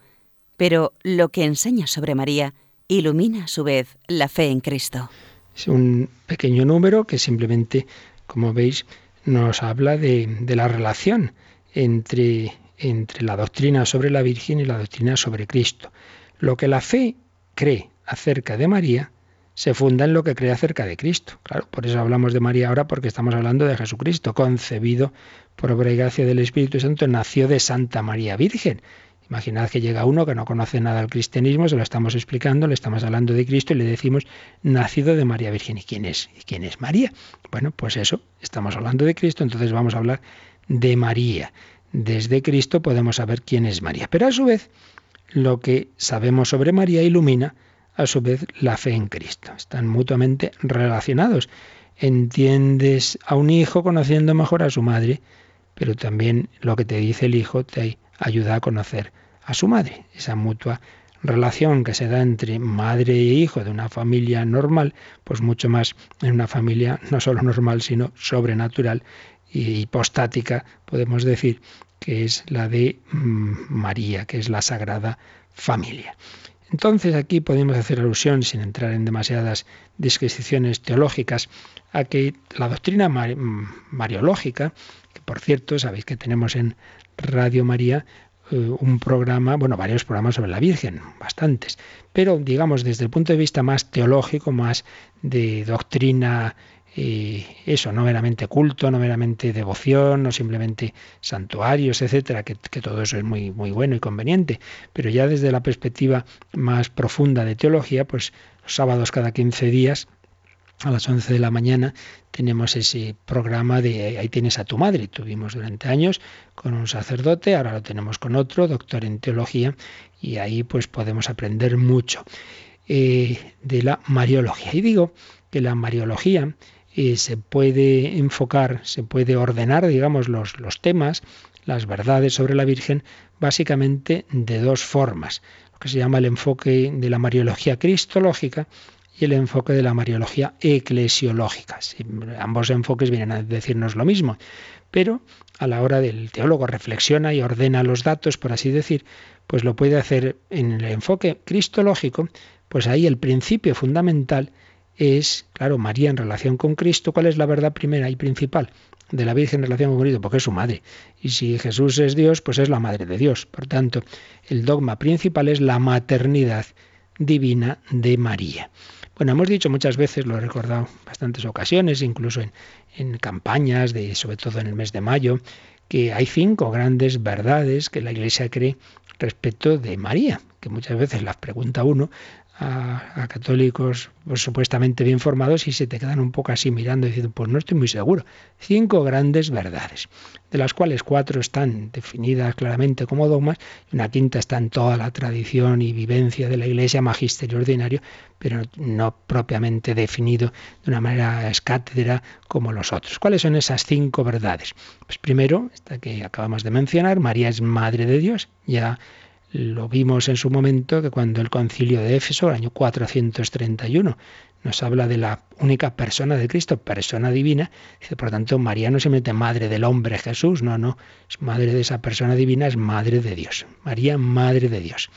pero lo que enseña sobre María ilumina a su vez la fe en Cristo. Es un pequeño número que simplemente, como veis, nos habla de, la relación entre, entre la doctrina sobre la Virgen y la doctrina sobre Cristo. Lo que la fe cree acerca de María se funda en lo que cree acerca de Cristo. Claro, por eso hablamos de María ahora, porque estamos hablando de Jesucristo, concebido por obra y gracia del Espíritu Santo, nació de Santa María Virgen. Imaginad que llega uno que no conoce nada del cristianismo, se lo estamos explicando, le estamos hablando de Cristo y le decimos nacido de María Virgen. ¿Y quién es? ¿Y quién es María? Bueno, pues eso, estamos hablando de Cristo, entonces vamos a hablar de María. Desde Cristo podemos saber quién es María. Pero a su vez, lo que sabemos sobre María ilumina a su vez la fe en Cristo. Están mutuamente relacionados. Entiendes a un hijo conociendo mejor a su madre, pero también lo que te dice el hijo te ayuda a conocer a su madre. Esa mutua relación que se da entre madre e hijo de una familia normal, pues mucho más en una familia no solo normal, sino sobrenatural y hipostática, podemos decir, que es la de mm, María, que es la Sagrada Familia. Entonces aquí podemos hacer alusión, sin entrar en demasiadas disquisiciones teológicas, a que la doctrina mariológica, que por cierto sabéis que tenemos en Radio María eh, un programa, bueno, varios programas sobre la Virgen, bastantes, pero digamos desde el punto de vista más teológico, más de doctrina eso, no meramente culto, no meramente devoción, no simplemente santuarios, etcétera, que, todo eso es muy, muy bueno y conveniente, pero ya desde la perspectiva más profunda de teología, pues los sábados cada 15 días a las 11 de la mañana tenemos ese programa de Ahí tienes a tu madre. Tuvimos durante años con un sacerdote, ahora lo tenemos con otro, doctor en teología, y ahí pues podemos aprender mucho eh, de la Mariología. Y digo que la Mariología eh, se puede enfocar, se puede ordenar, digamos, los, los temas, las verdades sobre la Virgen, básicamente de dos formas. Lo que se llama el enfoque de la Mariología cristológica y el enfoque de la Mariología eclesiológica. ambos enfoques vienen a decirnos lo mismo, pero a la hora del teólogo reflexiona y ordena los datos, por así decir, pues lo puede hacer en el enfoque cristológico, pues ahí el principio fundamental es, claro, María en relación con Cristo, ¿cuál es la verdad primera y principal? de la Virgen en relación con Cristo, porque es su madre. Y si Jesús es Dios, pues es la madre de Dios. Por tanto, el dogma principal es la maternidad divina de María. Bueno, hemos dicho muchas veces, lo he recordado bastantes ocasiones, incluso en, en campañas, de, sobre todo en el mes de mayo, que hay cinco grandes verdades que la Iglesia cree respecto de María, que muchas veces las pregunta uno a, católicos pues, supuestamente bien formados y se te quedan un poco así mirando y diciendo, pues no estoy muy seguro. Cinco grandes verdades, de las cuales cuatro están definidas claramente como dogmas y una quinta está en toda la tradición y vivencia de la Iglesia, magisterio ordinario, pero no propiamente definido de una manera escátedra como los otros. ¿Cuáles son esas cinco verdades? Pues primero, esta que acabamos de mencionar, María es Madre de Dios, ya lo vimos en su momento que cuando el concilio de Éfeso, el año 431, nos habla de la única persona de Cristo, persona divina, dice, por tanto, María no se mete madre del hombre Jesús, no, no, es madre de esa persona divina, es madre de Dios. María, madre de Dios.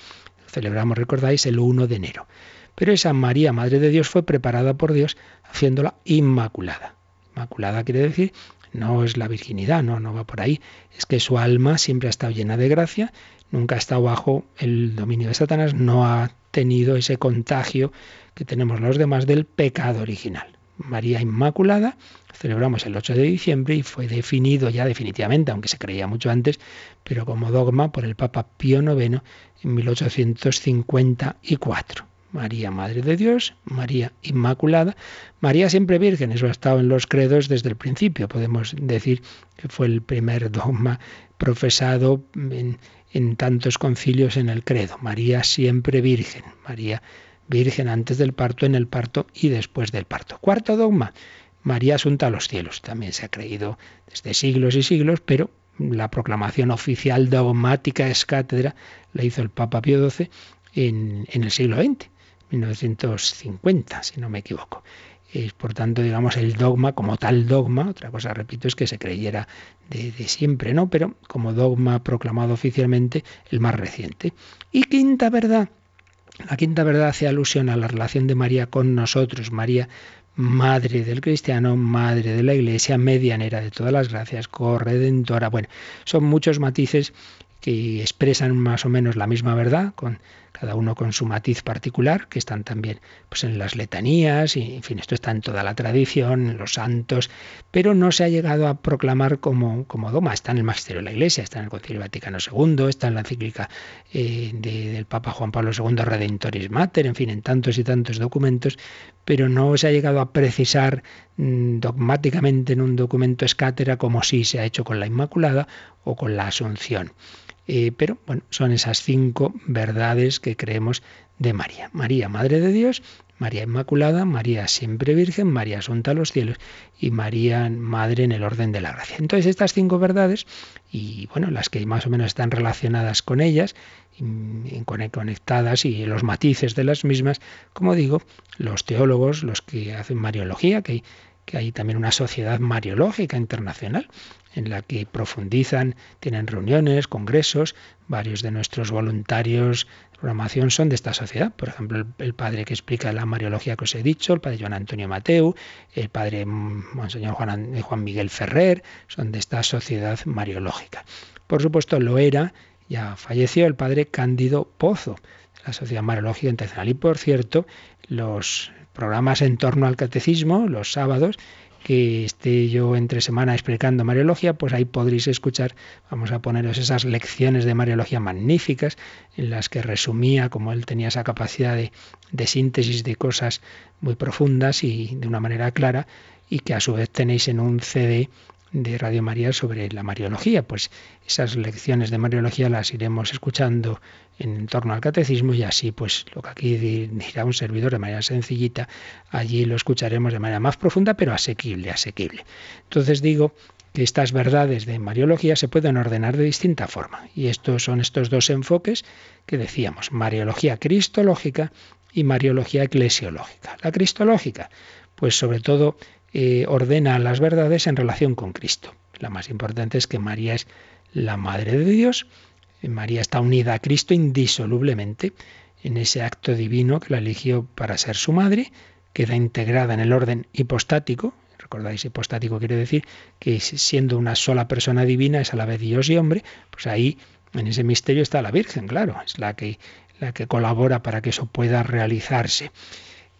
Celebramos, recordáis, el 1 de enero. Pero esa María, madre de Dios, fue preparada por Dios haciéndola inmaculada. Inmaculada quiere decir no es la virginidad, no, no va por ahí. Es que su alma siempre ha estado llena de gracia nunca ha estado bajo el dominio de Satanás, no ha tenido ese contagio que tenemos los demás del pecado original. María Inmaculada, celebramos el 8 de diciembre y fue definido ya definitivamente, aunque se creía mucho antes, pero como dogma por el Papa Pío IX en 1854. María, Madre de Dios, María Inmaculada, María siempre Virgen, eso ha estado en los credos desde el principio, podemos decir que fue el primer dogma profesado en, tantos concilios en el credo. María siempre Virgen, María Virgen antes del parto, en el parto y después del parto. Cuarto dogma, María asunta a los cielos. También se ha creído desde siglos y siglos, pero la proclamación oficial dogmática es cátedra la hizo el Papa Pío XII en, en el siglo XX, 1950, si no me equivoco es por tanto, digamos, el dogma como tal dogma, otra cosa, repito, es que se creyera de, siempre, ¿no? Pero como dogma proclamado oficialmente, el más reciente. Y quinta verdad, la quinta verdad hace alusión a la relación de María con nosotros, María madre del cristiano, madre de la iglesia, medianera de todas las gracias, corredentora. Bueno, son muchos matices que expresan más o menos la misma verdad, con cada uno con su matiz particular, que están también pues, en las letanías, y en fin, esto está en toda la tradición, en los santos, pero no se ha llegado a proclamar como, como doma. Está en el Magisterio de la Iglesia, está en el Concilio Vaticano II, está en la encíclica eh, del Papa Juan Pablo II, Redentoris Mater, en fin, en tantos y tantos documentos, pero no se ha llegado a precisar mm, dogmáticamente en un documento escátera como sí se ha hecho con la Inmaculada o con la Asunción. Eh, pero bueno, son esas cinco verdades que creemos de María. María, Madre de Dios, María Inmaculada, María siempre Virgen, María Asunta a los cielos y María Madre en el orden de la gracia. Entonces estas cinco verdades y bueno, las que más o menos están relacionadas con ellas, conectadas y los matices de las mismas, como digo, los teólogos, los que hacen Mariología, que que hay también una sociedad mariológica internacional en la que profundizan, tienen reuniones, congresos, varios de nuestros voluntarios de programación son de esta sociedad. Por ejemplo, el, padre que explica la mariología que os he dicho, el padre Juan Antonio Mateu, el padre Monseñor Juan, Juan Miguel Ferrer, son de esta sociedad mariológica. Por supuesto, lo era, ya falleció el padre Cándido Pozo, de la Sociedad Mariológica Internacional. Y por cierto, los programas en torno al catecismo, los sábados, que esté yo entre semana explicando Mariología, pues ahí podréis escuchar, vamos a poneros esas lecciones de Mariología magníficas, en las que resumía como él tenía esa capacidad de, de síntesis de cosas muy profundas y de una manera clara, y que a su vez tenéis en un CD de Radio María sobre la Mariología. Pues esas lecciones de Mariología las iremos escuchando en torno al catecismo y así pues lo que aquí dirá un servidor de manera sencillita, allí lo escucharemos de manera más profunda pero asequible, asequible. Entonces digo que estas verdades de Mariología se pueden ordenar de distinta forma y estos son estos dos enfoques que decíamos, Mariología cristológica y Mariología eclesiológica. La cristológica, pues sobre todo eh, ordena las verdades en relación con Cristo. La más importante es que María es la Madre de Dios. María está unida a Cristo indisolublemente en ese acto divino que la eligió para ser su madre, queda integrada en el orden hipostático. Recordáis, hipostático quiere decir que siendo una sola persona divina es a la vez Dios y hombre, pues ahí en ese misterio está la Virgen, claro, es la que, la que colabora para que eso pueda realizarse.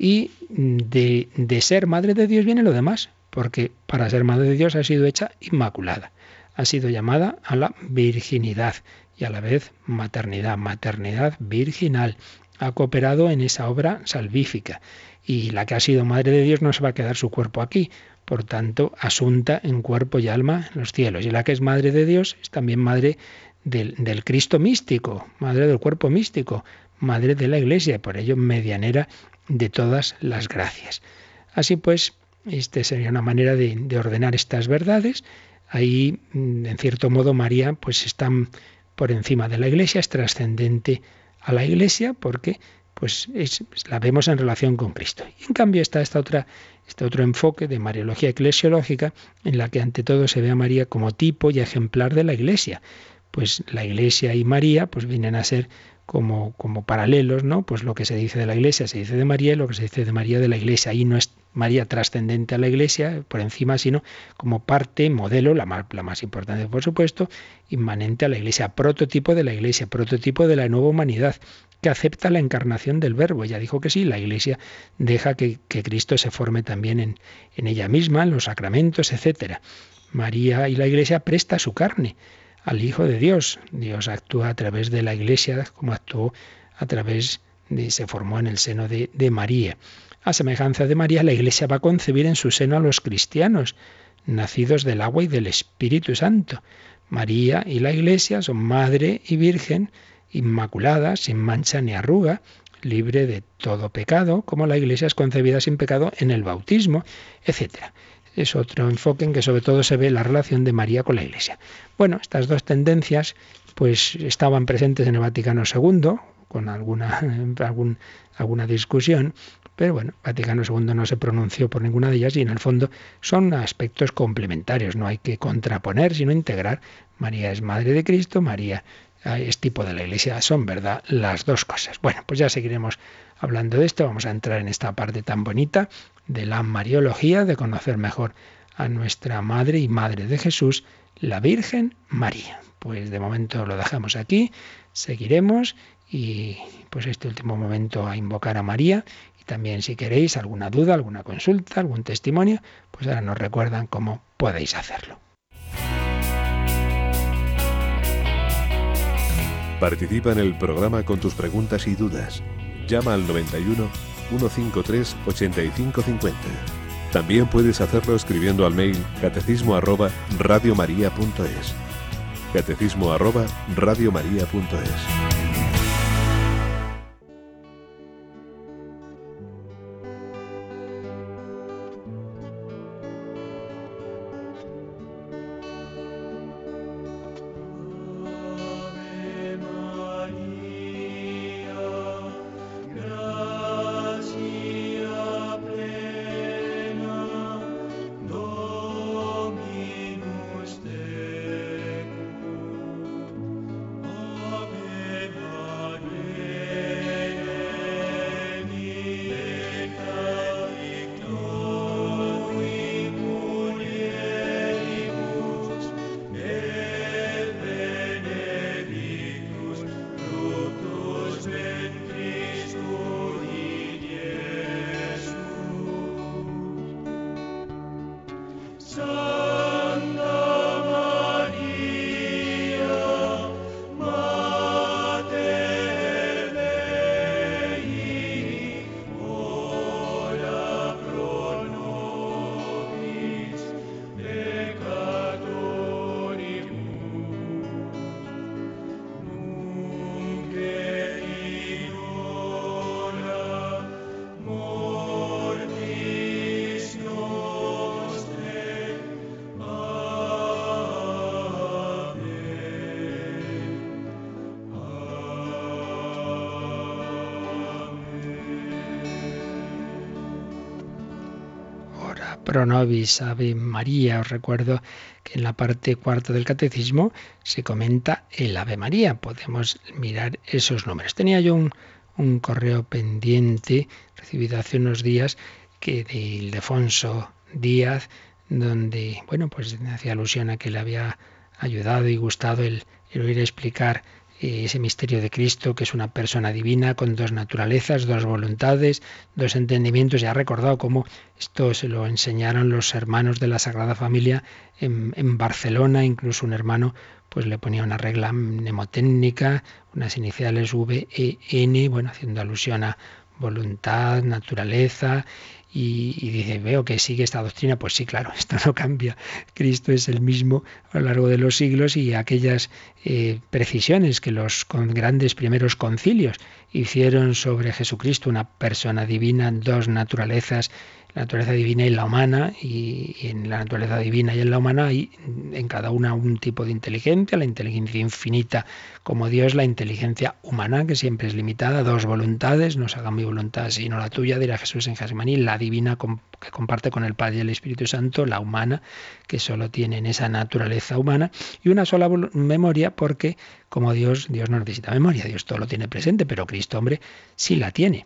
Y de, ser madre de Dios viene lo demás, porque para ser madre de Dios ha sido hecha inmaculada, ha sido llamada a la virginidad y a la vez maternidad, maternidad virginal. Ha cooperado en esa obra salvífica y la que ha sido madre de Dios no se va a quedar su cuerpo aquí, por tanto, asunta en cuerpo y alma en los cielos. Y la que es madre de Dios es también madre del, del Cristo místico, madre del cuerpo místico, madre de la Iglesia, por ello medianera de todas las gracias. Así pues, esta sería una manera de, ordenar estas verdades. Ahí, mm, en cierto modo, María, pues está por encima de la Iglesia, es trascendente a la Iglesia, porque pues la vemos en relación con Cristo. Y en cambio está esta otra, este otro enfoque de Mariología eclesiológica, en la que ante todo se ve a María como tipo y ejemplar de la Iglesia. Pues la Iglesia y María pues vienen a ser como, como paralelos, ¿no? Pues lo que se dice de la Iglesia se dice de María y lo que se dice de María de la Iglesia. Ahí no es María trascendente a la Iglesia por encima, sino como parte, modelo, la más, la más importante por supuesto, inmanente a la Iglesia, prototipo de la Iglesia, prototipo de la nueva humanidad que acepta la encarnación del Verbo. Ya dijo que sí, la Iglesia deja que, que Cristo se forme también en, en ella misma, en los sacramentos, etc. María y la Iglesia presta su carne al Hijo de Dios. Dios actúa a través de la Iglesia como actuó a través de, se formó en el seno de, de María. A semejanza de María, la Iglesia va a concebir en su seno a los cristianos, nacidos del agua y del Espíritu Santo. María y la Iglesia son madre y virgen, inmaculada, sin mancha ni arruga, libre de todo pecado, como la Iglesia es concebida sin pecado en el bautismo, etc es otro enfoque en que sobre todo se ve la relación de María con la Iglesia. Bueno, estas dos tendencias pues estaban presentes en el Vaticano II, con alguna, alguna discusión, pero bueno, Vaticano II no se pronunció por ninguna de ellas y en el fondo son aspectos complementarios, no hay que contraponer, sino integrar. María es Madre de Cristo, María es tipo de la Iglesia, son verdad las dos cosas. Bueno, pues ya seguiremos hablando de esto, vamos a entrar en esta parte tan bonita de la Mariología, de conocer mejor a nuestra Madre y Madre de Jesús, la Virgen María. Pues de momento lo dejamos aquí, seguiremos y pues este último momento a invocar a María y también si queréis alguna duda, alguna consulta, algún testimonio, pues ahora nos recuerdan cómo podéis hacerlo. Participa en el programa con tus preguntas y dudas. Llama al 91 153 8550. También puedes hacerlo escribiendo al mail catecismo arroba radiomaria.es. Catecismo arroba radiomaria.es. nobis, Ave María. Os recuerdo que en la parte cuarta del catecismo se comenta el Ave María. Podemos mirar esos números. Tenía yo un, correo pendiente recibido hace unos días que de Ildefonso Díaz, donde, bueno, pues hacía alusión a que le había ayudado y gustado el, el oír explicar ese misterio de Cristo, que es una persona divina con dos naturalezas, dos voluntades, dos entendimientos. Y ha recordado cómo esto se lo enseñaron los hermanos de la Sagrada Familia en, en Barcelona, incluso un hermano pues le ponía una regla mnemotécnica, unas iniciales V, E, N, bueno, haciendo alusión a voluntad, naturaleza, y, dice, veo que sigue esta doctrina, pues sí, claro, esto no cambia. Cristo es el mismo a lo largo de los siglos y aquellas eh, precisiones que los grandes primeros concilios hicieron sobre Jesucristo, una persona divina, dos naturalezas, la naturaleza divina y la humana, y, en la naturaleza divina y en la humana hay en cada una un tipo de inteligencia, la inteligencia infinita como Dios, la inteligencia humana, que siempre es limitada, dos voluntades, no se haga mi voluntad sino la tuya, dirá Jesús en Jasmaní, la divina que comparte con el Padre y el Espíritu Santo, la humana, que solo tiene en esa naturaleza humana, y una sola memoria, porque como Dios, Dios no necesita memoria, Dios todo lo tiene presente, pero Cristo, hombre, sí la tiene.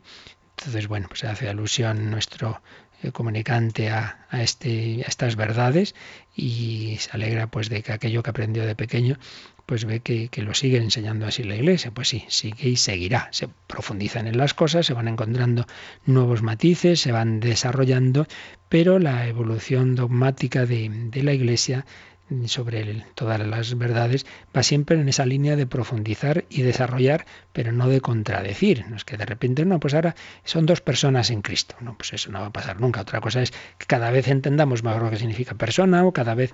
Entonces, bueno, pues hace alusión nuestro eh, comunicante a, este, a estas verdades y se alegra pues de que aquello que aprendió de pequeño pues ve que, que, lo sigue enseñando así la iglesia. Pues sí, sigue y seguirá. Se profundizan en las cosas, se van encontrando nuevos matices, se van desarrollando, pero la evolución dogmática de, de la iglesia sobre todas las verdades, va siempre en esa línea de profundizar y desarrollar, pero no de contradecir. No es que de repente, no, pues ahora son dos personas en Cristo. No, pues eso no va a pasar nunca. Otra cosa es que cada vez entendamos más lo que significa persona o cada vez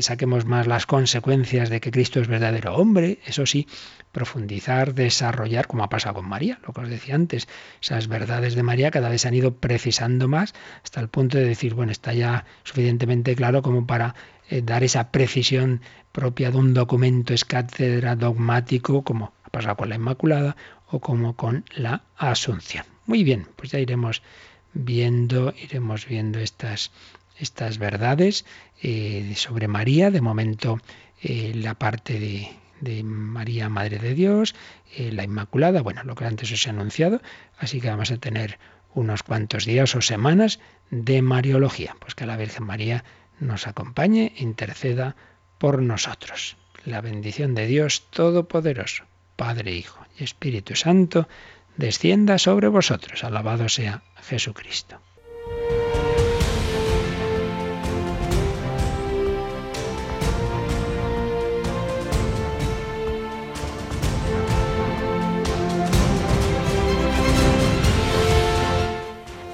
saquemos más las consecuencias de que Cristo es verdadero hombre. Eso sí, profundizar, desarrollar, como ha pasado con María, lo que os decía antes. Esas verdades de María cada vez se han ido precisando más hasta el punto de decir, bueno, está ya suficientemente claro como para eh, dar esa precisión propia de un documento es cátedra dogmático, como ha pasado con la Inmaculada o como con la Asunción. Muy bien, pues ya iremos viendo, iremos viendo estas, estas verdades eh, sobre María. De momento, eh, la parte de, de, María, Madre de Dios, la Inmaculada, bueno, lo que antes os he anunciado, así que vamos a tener unos cuantos días o semanas de Mariología, pues que la Virgen María nos acompañe, interceda por nosotros. La bendición de Dios Todopoderoso, Padre, Hijo y Espíritu Santo, descienda sobre vosotros. Alabado sea Jesucristo.